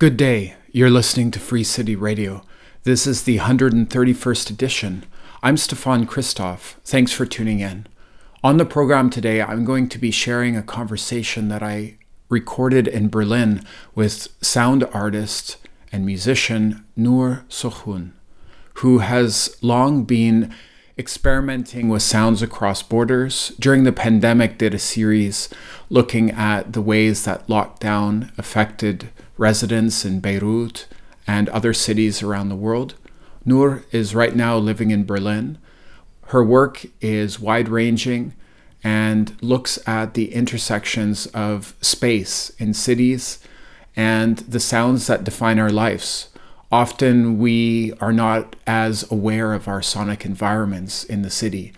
Good day. You're listening to Free City Radio. This is the 131st edition. I'm Stefan Christoff. Thanks for tuning in. On the program today, I'm going to be sharing a conversation that I recorded in Berlin with sound artist and musician Noor Sokhun, who has long been experimenting with sounds across borders. During the pandemic, did a series looking at the ways that lockdown affected residents in Beirut and other cities around the world. Noor is right now living in Berlin. Her work is wide ranging and looks at the intersections of space in cities and the sounds that define our lives often we are not as aware of our sonic environments in the city.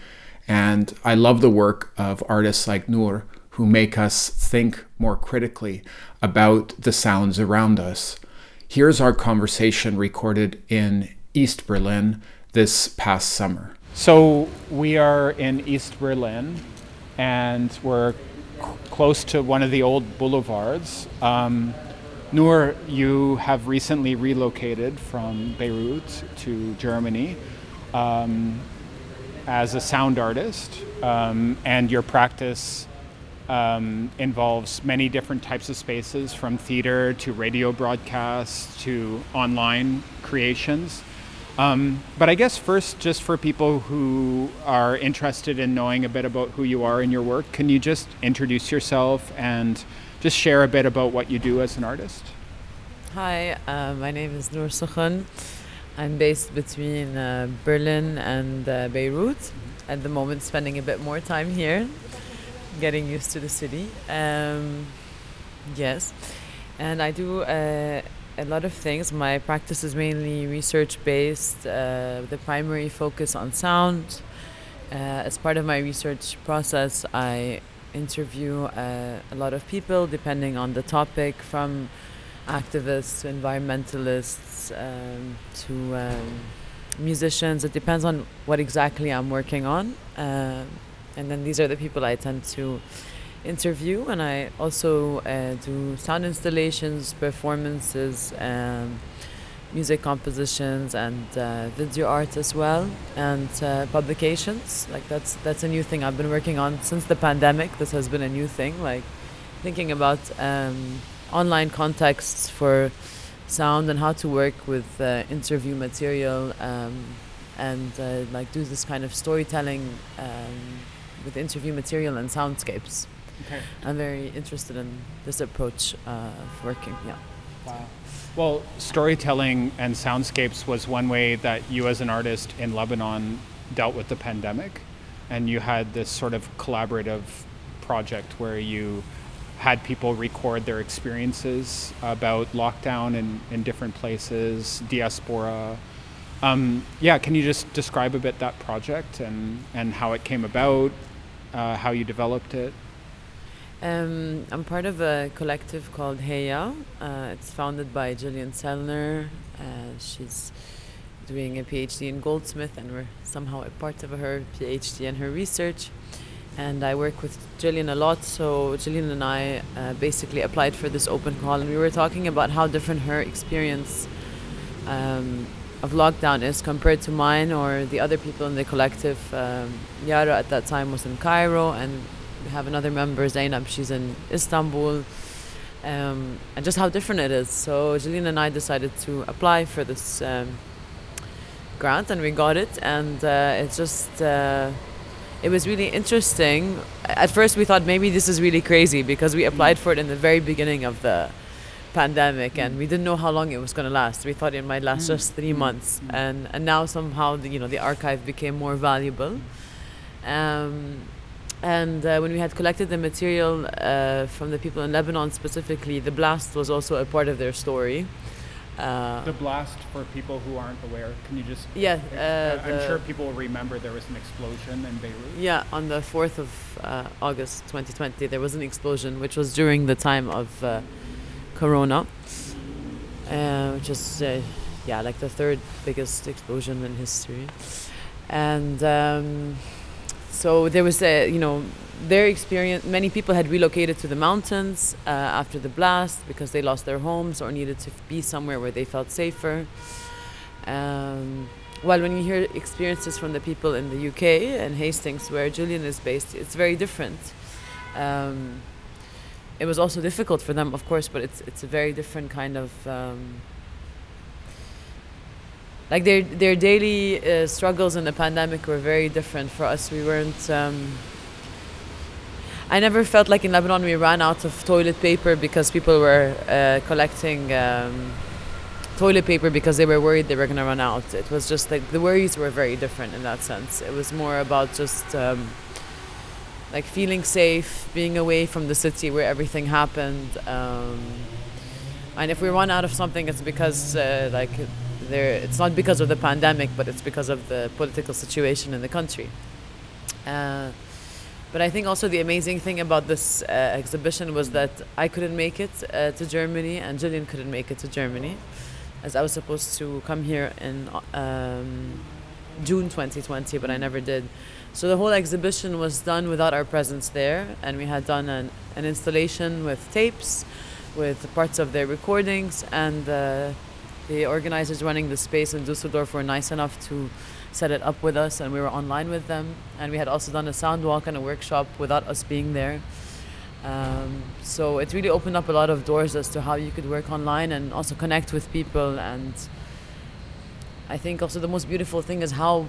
And I love the work of artists like Noor who make us think more critically about the sounds around us. Here's our conversation recorded in East Berlin this past summer. So we are in East Berlin and we're c- close to one of the old boulevards. Um, Noor, you have recently relocated from Beirut to Germany um, as a sound artist, um, and your practice um, involves many different types of spaces from theater to radio broadcasts to online creations. Um, but I guess first, just for people who are interested in knowing a bit about who you are and your work, can you just introduce yourself and just share a bit about what you do as an artist? Hi, uh, my name is Noor Sokhun. I'm based between uh, Berlin and uh, Beirut. At the moment, spending a bit more time here, getting used to the city. Um, yes, and I do uh, a lot of things. My practice is mainly research based, uh, with a primary focus on sound. Uh, as part of my research process, I interview uh, a lot of people depending on the topic from activists to environmentalists um, to um, musicians. It depends on what exactly i'm working on uh, and then these are the people i tend to interview and i also uh, do sound installations performances um, music compositions and uh, video art as well and uh, publications like that's that's a new thing i've been working on since the pandemic this has been a new thing like thinking about um, online contexts for sound and how to work with uh, interview material um, and uh, like do this kind of storytelling um, with interview material and soundscapes Okay. i'm very interested in this approach uh, of working yeah Wow. Well, storytelling and soundscapes was one way that you, as an artist in Lebanon, dealt with the pandemic. And you had this sort of collaborative project where you had people record their experiences about lockdown in, in different places, diaspora. Um, yeah, can you just describe a bit that project and, and how it came about, uh, how you developed it? Um, I'm part of a collective called Heya. Uh, it's founded by Gillian Sellner. Uh, she's doing a PhD in Goldsmith, and we're somehow a part of her PhD and her research. And I work with Gillian a lot, so Gillian and I uh, basically applied for this open call, and we were talking about how different her experience um, of lockdown is compared to mine or the other people in the collective. Um, Yara at that time was in Cairo, and we have another member, Zainab, she's in Istanbul. Um, and just how different it is. So Gillian and I decided to apply for this um, grant, and we got it. And uh, it's just, uh, it was really interesting. At first, we thought maybe this is really crazy because we applied for it in the very beginning of the pandemic, and we didn't know how long it was going to last. We thought it might last just three months, and and now somehow the, you know the archive became more valuable. Um, and uh, when we had collected the material uh, from the people in Lebanon specifically, the blast was also a part of their story. Uh, The blast, for people who aren't aware, can you just yeah, Uh, I'm the- sure people will remember there was an explosion in Beirut. Yeah, on the 4th of uh, August 2020, there was an explosion, which was during the time of uh, Corona, uh, which is, uh, yeah, like the third biggest explosion in history. And um, so there was a you know their experience many people had relocated to the mountains uh, after the blast because they lost their homes or needed to be somewhere where they felt safer. Um, while when you hear experiences from the people in the uk and hastings where gillian is based it's very different. Um, it was also difficult for them of course but it's it's a very different kind of um, like their their daily uh, struggles in the pandemic were very different for us. We weren't. Um, I never felt like in Lebanon we ran out of toilet paper because people were uh, collecting um, toilet paper because they were worried they were going to run out. It was just like the worries were very different in that sense. It was more about just um, like feeling safe, being away from the city where everything happened. Um, and if we run out of something, it's because uh, like there it's not because of the pandemic but it's because of the political situation in the country. Uh, but I think also the amazing thing about this uh, exhibition was that I couldn't make it uh, to Germany and Gillian couldn't make it to Germany as I was supposed to come here in um, June 2020 but I never did. So the whole exhibition was done without our presence there and we had done an, an installation with tapes with parts of their recordings and uh, the organizers running the space in Dusseldorf were nice enough to set it up with us, and we were online with them. And we had also done a sound walk and a workshop without us being there. Um, so it really opened up a lot of doors as to how you could work online and also connect with people. And I think also the most beautiful thing is how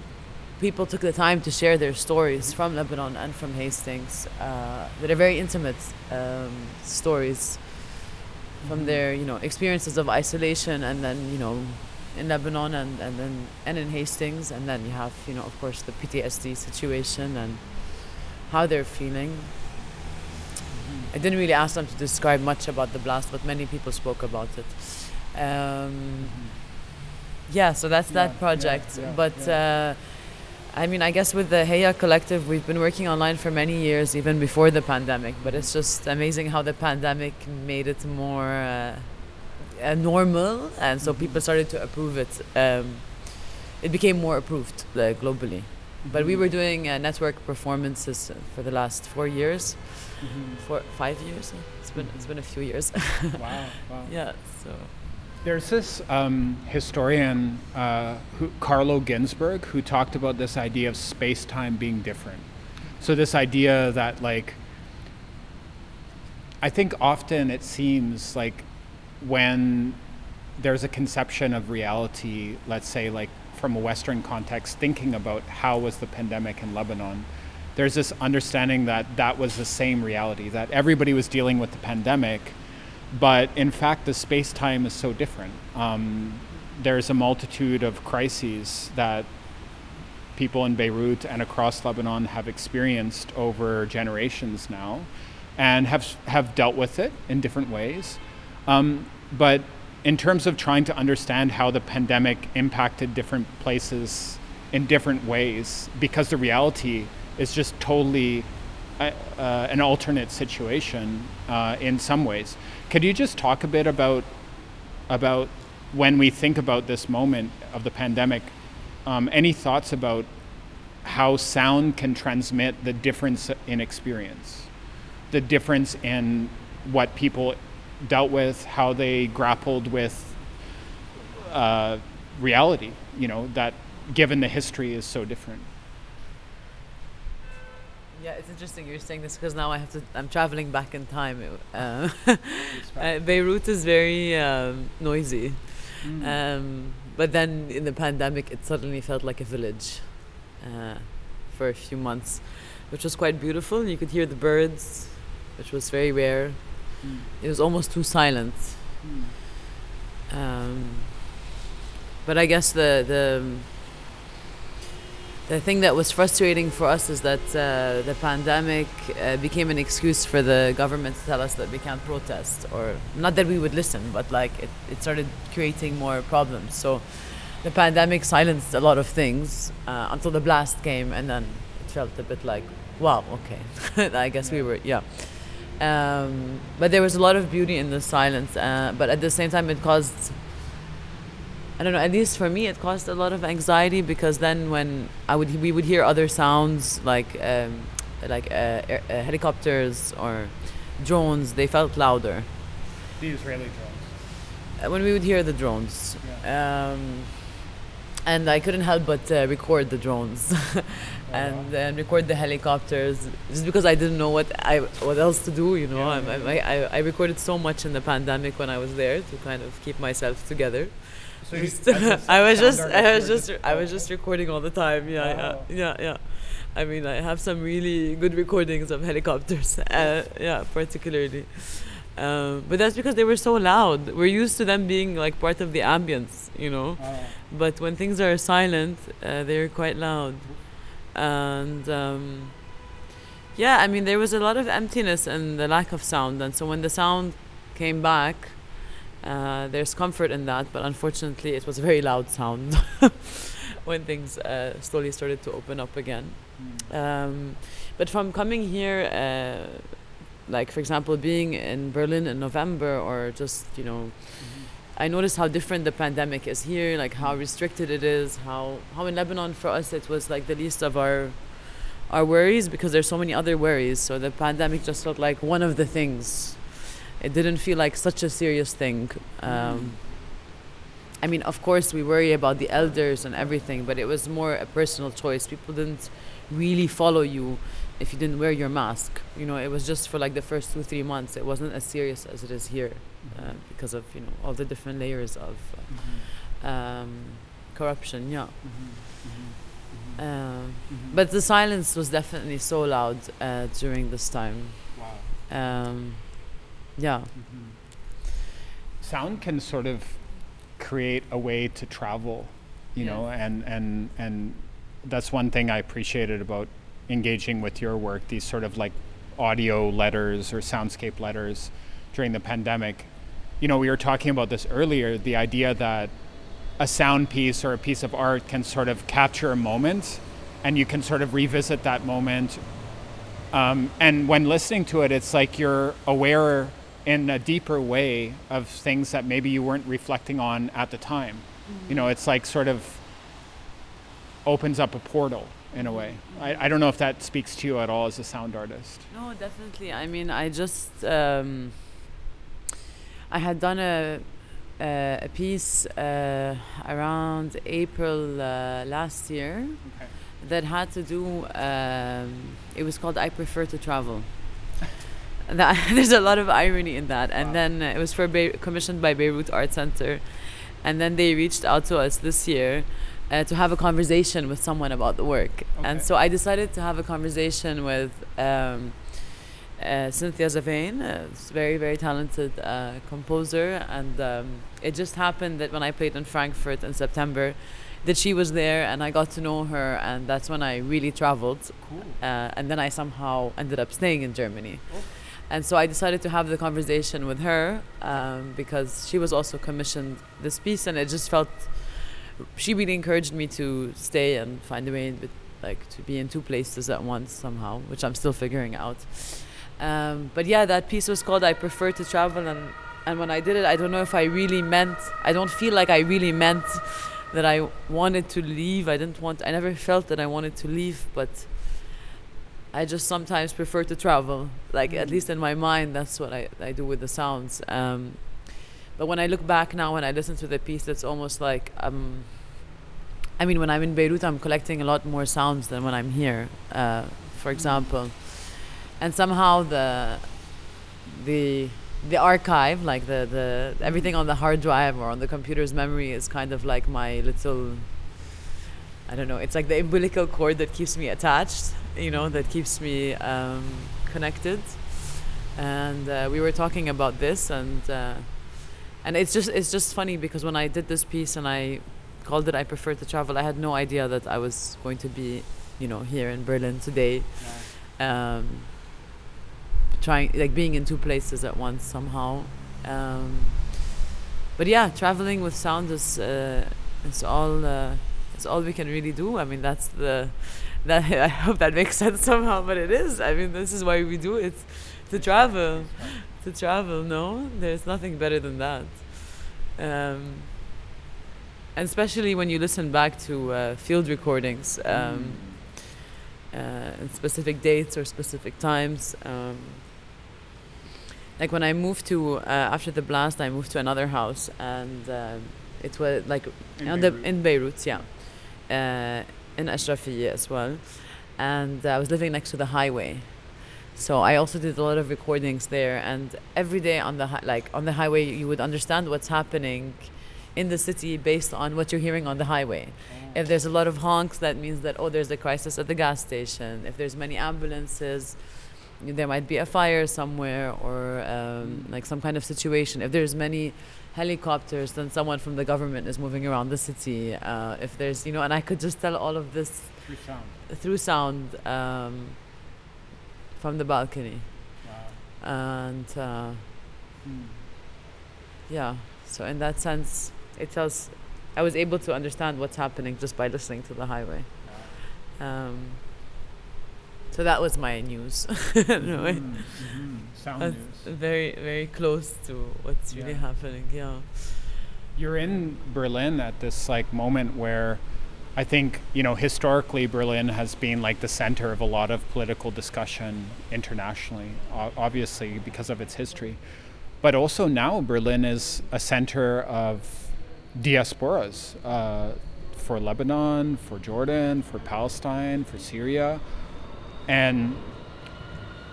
people took the time to share their stories from Lebanon and from Hastings uh, that are very intimate um, stories from their you know experiences of isolation and then you know in Lebanon and, and then and in Hastings and then you have you know of course the PTSD situation and how they're feeling. Mm-hmm. I didn't really ask them to describe much about the blast, but many people spoke about it. Um, mm-hmm. yeah, so that's yeah, that project. Yeah, yeah, but uh, I mean, I guess with the Heya Collective, we've been working online for many years, even before the pandemic. But it's just amazing how the pandemic made it more uh, uh, normal, and so people started to approve it. Um, it became more approved uh, globally. But we were doing uh, network performances for the last four years, mm-hmm. four five years. It's been it's been a few years. wow! Wow! Yeah. So. There's this um, historian, uh, who, Carlo Ginzburg, who talked about this idea of space time being different. So, this idea that, like, I think often it seems like when there's a conception of reality, let's say, like from a Western context, thinking about how was the pandemic in Lebanon, there's this understanding that that was the same reality, that everybody was dealing with the pandemic but in fact, the space time is so different. Um, there's a multitude of crises that people in Beirut and across Lebanon have experienced over generations now and have, have dealt with it in different ways. Um, but in terms of trying to understand how the pandemic impacted different places in different ways, because the reality is just totally uh, an alternate situation uh, in some ways. Could you just talk a bit about about when we think about this moment of the pandemic? Um, any thoughts about how sound can transmit the difference in experience, the difference in what people dealt with, how they grappled with uh, reality. You know that given the history is so different. Yeah, it's interesting you're saying this because now I have to. I'm traveling back in time. Uh, uh, Beirut is very um, noisy, mm. um, but then in the pandemic, it suddenly felt like a village uh, for a few months, which was quite beautiful. You could hear the birds, which was very rare. Mm. It was almost too silent. Mm. Um, but I guess the the the thing that was frustrating for us is that uh, the pandemic uh, became an excuse for the government to tell us that we can't protest, or not that we would listen, but like it, it started creating more problems. So the pandemic silenced a lot of things uh, until the blast came, and then it felt a bit like, wow, okay, I guess we were, yeah. Um, but there was a lot of beauty in the silence, uh, but at the same time, it caused I don't know. At least for me, it caused a lot of anxiety because then when I would we would hear other sounds like um, like uh, air, uh, helicopters or drones, they felt louder. The Israeli drones. Uh, when we would hear the drones. Um, and I couldn't help but uh, record the drones and uh, record the helicopters just because I didn't know what I what else to do. You know, Yeah, I, I, I recorded so much in the pandemic when I was there to kind of keep myself together. So Just- I was just I was just I was just recording all the time. Yeah, Wow. yeah, yeah, yeah. I mean, I have some really good recordings of helicopters. Uh, yeah, particularly. Um, but that's because they were so loud. We're used to them being like part of the ambience, you know. But when things are silent, uh, they're quite loud. And um, yeah, I mean, there was a lot of emptiness and the lack of sound. And so when the sound came back, uh, there's comfort in that. But unfortunately, it was a very loud sound when things uh, slowly started to open up again. Um, but from coming here, uh, like for example, being in Berlin in November, or just you know, I noticed how different the pandemic is here, like how restricted it is, how how in Lebanon for us it was like the least of our our worries because there's so many other worries. So the pandemic just felt like one of the things. It didn't feel like such a serious thing. Um, I mean, of course, we worry about the elders and everything, but it was more a personal choice. People didn't really follow you if you didn't wear your mask. You know, it was just for like the first two, three months. It wasn't as serious as it is here uh, because of, you know, all the different layers of uh, um, corruption. Yeah. Um, but the silence was definitely so loud uh, during this time. wow. Um, yeah. Sound can sort of create a way to travel, you Yeah. know, and and and that's one thing I appreciated about engaging with your work. These sort of like audio letters or soundscape letters during the pandemic. You know, we were talking about this earlier. The idea that a sound piece or a piece of art can sort of capture a moment, and you can sort of revisit that moment um, and when listening to it, it's like you're aware in a deeper way of things that maybe you weren't reflecting on at the time. You know, it's like sort of opens up a portal in a way. I, I don't know if that speaks to you at all as a sound artist. No, definitely. I mean, I just um, I had done a a, a piece uh, around April uh, last year Okay. that had to do. Um, it was called "I Prefer to Travel." That, there's a lot of irony in that, and Wow. then it was for Be- commissioned by Beirut Art Center, and then they reached out to us this year uh, to have a conversation with someone about the work, and so I decided to have a conversation with. Um, uh, Cynthia Zaven, a very, very talented uh, composer. And um, it just happened that when I played in Frankfurt in September, that she was there and I got to know her. And that's when I really traveled. Cool. Uh, and then I somehow ended up staying in Germany. Oh. And so I decided to have the conversation with her um, because she was also commissioned this piece. And it just felt, she really encouraged me to stay and find a way, like, to be in two places at once somehow, which I'm still figuring out. Um, but yeah, that piece was called "I Prefer to Travel," and and when I did it, I don't know if I really meant. I don't feel like I really meant that I wanted to leave. I didn't want. I never felt that I wanted to leave, but I just sometimes prefer to travel. Like at Mm. least in my mind, that's what I I do with the sounds. Um, but when I look back now, when I listen to the piece, it's almost like um. I mean, when I'm in Beirut, I'm collecting a lot more sounds than when I'm here. Uh, for example, and somehow the the the archive like the the everything on the hard drive or on the computer's memory is kind of like my little i don't know it's like the umbilical cord that keeps me attached you know that keeps me um, connected. And uh, we were talking about this and uh, and it's just it's just funny because when i did this piece and i called it i prefer to travel i had no idea that i was going to be you know here in berlin today. Um, trying like being in two places at once somehow. Um, but yeah traveling with sound is uh, it's all uh, it's all we can really do. I mean that's the that i hope that makes sense somehow but it is. I mean this is why we do it. To travel. To travel no? There's nothing better than that. Um, and especially when you listen back to uh, field recordings um, uh, and specific dates or specific times. Um, like when I moved to uh, after the blast, I moved to another house, and um it was like In on the, in Beirut, yeah, uh, in Ashrafiyya as well, and uh, I was living next to the highway. So I also did a lot of recordings there, and every day on the hi- like on the highway, you would understand what's happening in the city based on what you're hearing on the highway. If there's a lot of honks, that means that oh, there's a crisis at the gas station. If there's many ambulances, there might be a fire somewhere or um, like some kind of situation. If there's many helicopters, then someone from the government is moving around the city. Uh, if there's you know, and I could just tell all of this Through sound. through sound um, from the balcony, Wow. and uh, Hmm. yeah. So in that sense, it tells. I was able to understand what's happening just by listening to the highway. Um, so that was my news. way. Sound That's news. very, very close to what's really Yeah. happening. Yeah. You're in Berlin at this like moment where I think, you know, historically Berlin has been like the center of a lot of political discussion internationally, obviously because of its history. But also now Berlin is a center of diasporas uh, for Lebanon, for Jordan, for Palestine, for Syria. And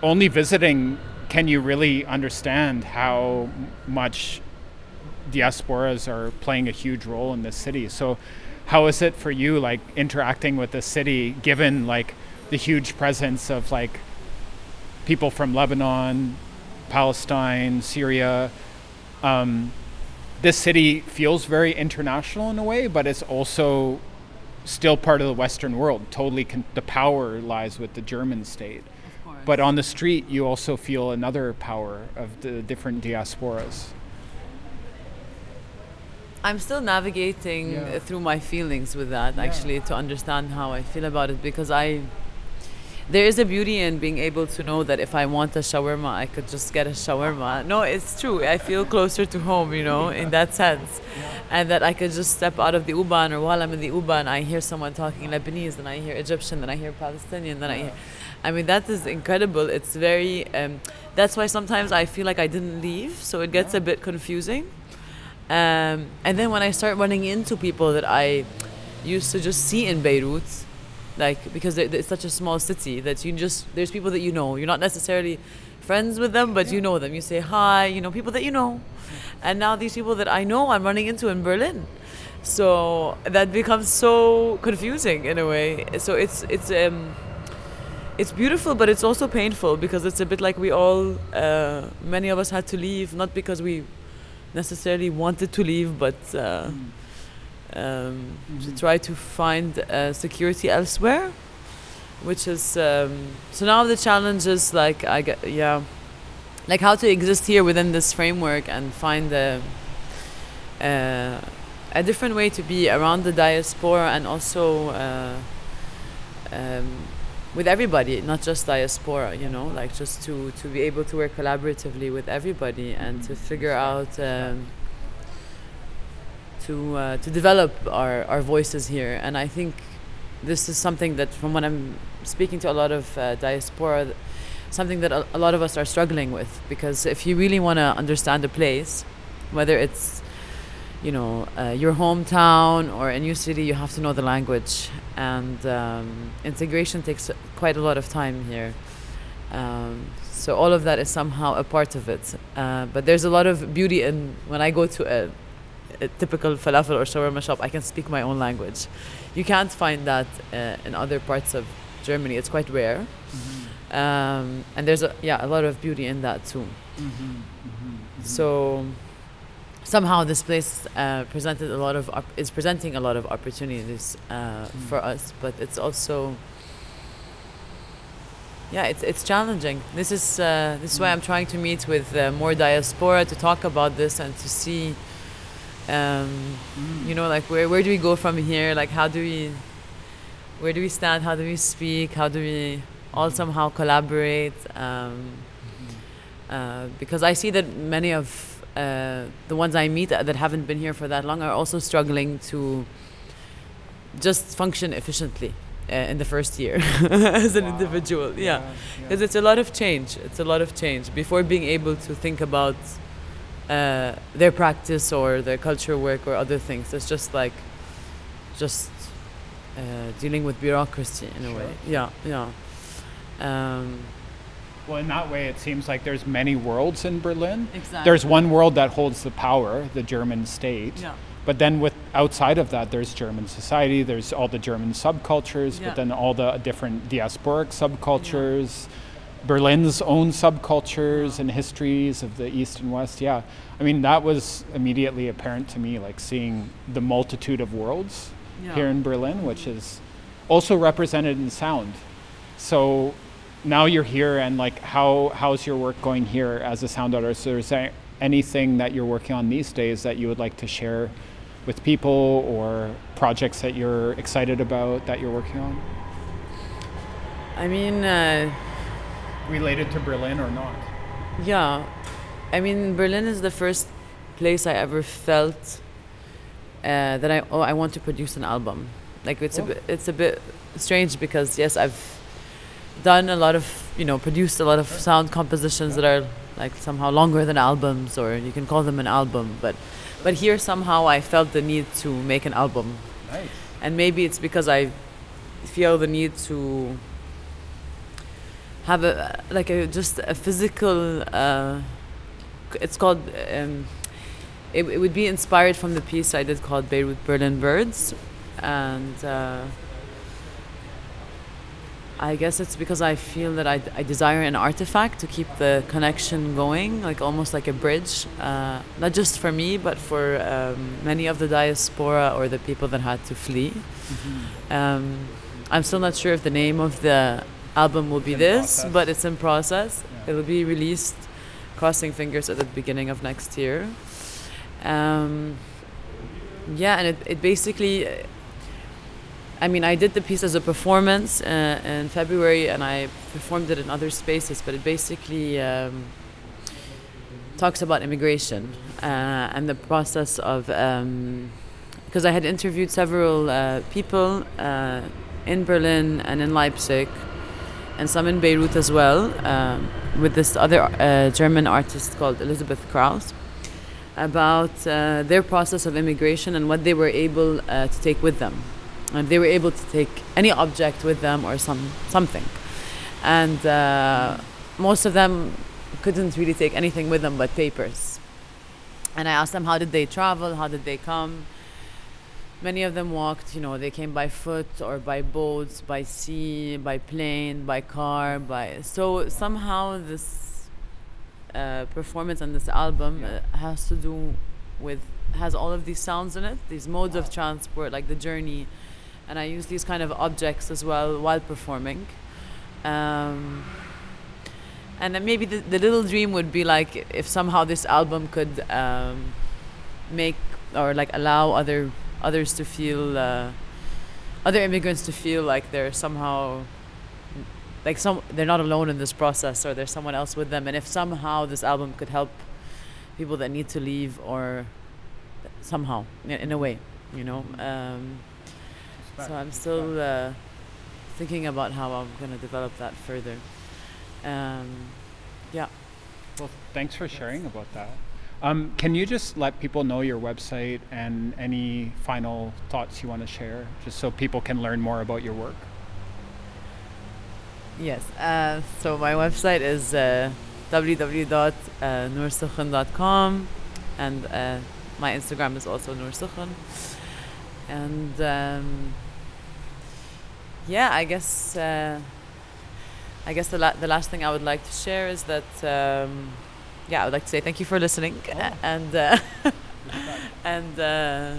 only visiting can you really understand how much diasporas are playing a huge role in this city. So, how is it for you, like interacting with the city, given like the huge presence of like people from Lebanon, Palestine, Syria? Um, this city feels very international in a way, but it's also still part of the Western world. Totally, con- the power lies with the German state. But on the street, you also feel another power of the different diasporas. I'm still navigating Yeah. through my feelings with that Yeah. actually to understand how I feel about it because I there is a beauty in being able to know that if I want a shawarma I could just get a shawarma. No, it's true. I feel closer to home, you know, in that sense. And that I could just step out of the U-Bahn or while I'm in the U-Bahn I hear someone talking Lebanese, then I hear Egyptian, then I hear Palestinian, then I hear I mean that is incredible. It's very um, that's why sometimes I feel like I didn't leave, so it gets a bit confusing. Um, and then when I start running into people that I used to just see in Beirut, like because it's such a small city that you just there's people that you know. You're not necessarily friends with them, but you know them. You say hi, you know people that you know. And now these people that I know, I'm running into in Berlin. So that becomes so confusing in a way. So it's it's um it's beautiful, but it's also painful because it's a bit like we all, uh, many of us had to leave, not because we necessarily wanted to leave, but uh, um, to try to find uh, security elsewhere. Which is um, so now the challenge is like I get yeah, like how to exist here within this framework and find a uh, a different way to be around the diaspora and also. Uh, um, with everybody, not just diaspora, you know, like just to, to be able to work collaboratively with everybody and to figure out um, to uh, to develop our, our voices here. And I think this is something that, from when I'm speaking to a lot of uh, diaspora, something that a, a lot of us are struggling with. Because if you really want to understand a place, whether it's you know uh, your hometown or a new city, you have to know the language, and um, integration takes quite a lot of time here. Um, so all of that is somehow a part of it. Uh, but there's a lot of beauty in when I go to a, a typical falafel or shawarma shop, I can speak my own language. You can't find that uh, in other parts of Germany. It's quite rare. Um, and there's a, yeah a lot of beauty in that too. So somehow this place uh, presented a lot of op- is presenting a lot of opportunities uh, for us, but it's also yeah it's it's challenging. This is uh, this is why I'm trying to meet with uh, more diaspora to talk about this and to see. Um, you know, like where where do we go from here? Like how do we, where do we stand? How do we speak? How do we all somehow collaborate? Um, uh, because I see that many of uh, the ones I meet that haven't been here for that long are also struggling to just function efficiently uh, in the first year as an Wow. individual. Yeah, yeah. because it's a lot of change. It's a lot of change before being able to think about uh, their practice or their culture work or other things. It's just like just uh, dealing with bureaucracy in a way. Yeah, yeah. Um, Well, in that way, it seems like there's many worlds in Berlin. exactly. There's one world that holds the power, the German state. Yeah. But then with outside of that, there's German society. There's all the German subcultures, Yeah. but then all the different diasporic subcultures, Berlin's own subcultures and histories of the East and West. Yeah, I mean that was immediately apparent to me, like seeing the multitude of worlds Yeah. here in Berlin, which is also represented in sound. So now you're here, and like, how how's your work going here as a sound artist? Is there anything that you're working on these days that you would like to share with people, or projects that you're excited about that you're working on, I mean, uh, related to Berlin or not? yeah. I mean, Berlin is the first place I ever felt uh, that I oh I want to produce an album. Like it's a Cool. bit, it's a bit strange because yes I've done a lot of you know produced a lot of sound compositions that are like somehow longer than albums or you can call them an album but but here somehow I felt the need to make an album Nice. and maybe it's because I feel the need to have a like a just a physical. Uh, it's called. Um, it, it would be inspired from the piece I did called Beirut Berlin Birds, and uh, I guess it's because I feel that I, I desire an artifact to keep the connection going, like almost like a bridge, uh, not just for me, but for um, many of the diaspora or the people that had to flee. Um, I'm still not sure if the name of the album will be this, process. but it's in process. Yeah. It'll be released, crossing fingers, at the beginning of next year. Um, yeah, and it, it basically. uh, I mean, I did the piece as a performance uh, in February, and I performed it in other spaces. But it basically um, talks about immigration uh, and the process of because I had interviewed several uh, people uh, in Berlin and in Leipzig, and some in Beirut as well, um, with this other uh, German artist called Elizabeth Krauss, about uh, their process of immigration and what they were able uh, to take with them. And they were able to take any object with them or some something, and uh, most of them couldn't really take anything with them but papers. And I asked them how did they travel, how did they come. Many of them walked, you know, they came by foot or by boats, by sea, by plane, by car, by so somehow this uh, performance and this album uh, has to do with has all of these sounds in it, these modes of transport, like the journey, and I use these kind of objects as well while performing. Um, and then maybe the, the little dream would be like if somehow this album could um, make or like allow other others to feel uh, other immigrants to feel like they're somehow like some they're not alone in this process or there's someone else with them. And if somehow this album could help people that need to leave or somehow in, a way you know um, so i'm still uh, thinking about how i'm going to develop that further. Um, yeah. Well, thanks for sharing about that. Um, can you just let people know your website and any final thoughts you want to share, just so people can learn more about your work? Yes. Uh, so my website is uh, www.nursukhan.com and uh, my Instagram is also nursukhan. And um, yeah, I guess uh, I guess the la- the last thing I would like to share is that um, yeah, I would like to say thank you for listening Oh. and uh, and uh,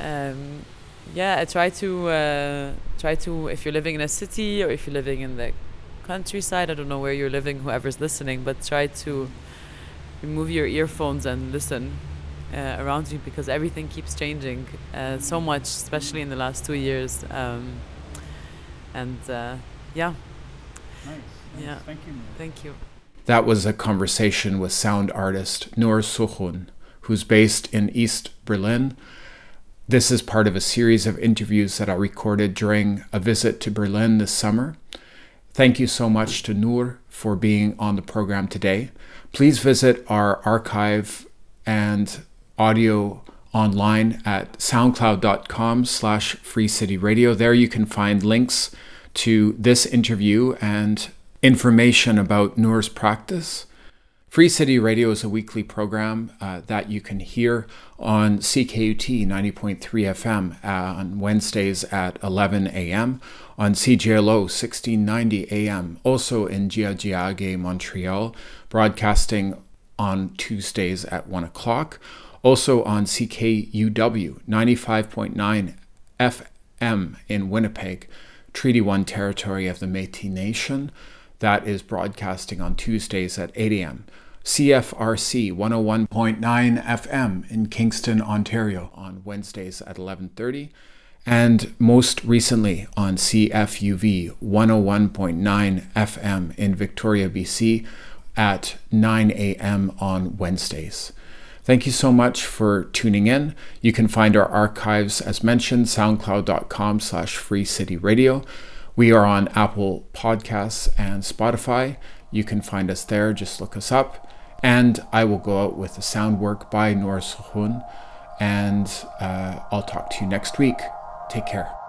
um, yeah, I try to uh, try to if you're living in a city or if you're living in the countryside, I don't know where you're living, whoever's listening, but try to remove your earphones and listen uh, around you because everything keeps changing uh, so much, especially in the last two years. Um, and uh, yeah, Nice. Yeah. Thank you. thank you. That was a conversation with sound artist Noor Sukhun, who's based in East Berlin. This is part of a series of interviews that I recorded during a visit to Berlin this summer. Thank you so much to Noor for being on the program today. Please visit our archive and audio online at soundcloud.com slash free city radio. There you can find links to this interview and information about Noor's practice. Free City Radio is a weekly program uh, that you can hear on CKUT 90.3 FM uh, on Wednesdays at 11 a.m., on CJLO 1690 a.m., also in Tiohtià:ke, Montreal, broadcasting on Tuesdays at 1 o'clock, also on CKUW 95.9 FM in Winnipeg, Treaty 1 territory of the Metis Nation. That is broadcasting on Tuesdays at 8 a.m. CFRC 101.9 FM in Kingston, Ontario on Wednesdays at 11:30 and most recently on CFUV 101.9 FM in Victoria, BC at 9 a.m. on Wednesdays. Thank you so much for tuning in. You can find our archives, as mentioned, soundcloud.com slash. We are on Apple Podcasts and Spotify. You can find us there. Just look us up. And I will go out with the sound work by Noor Sukhun. And uh, I'll talk to you next week. Take care.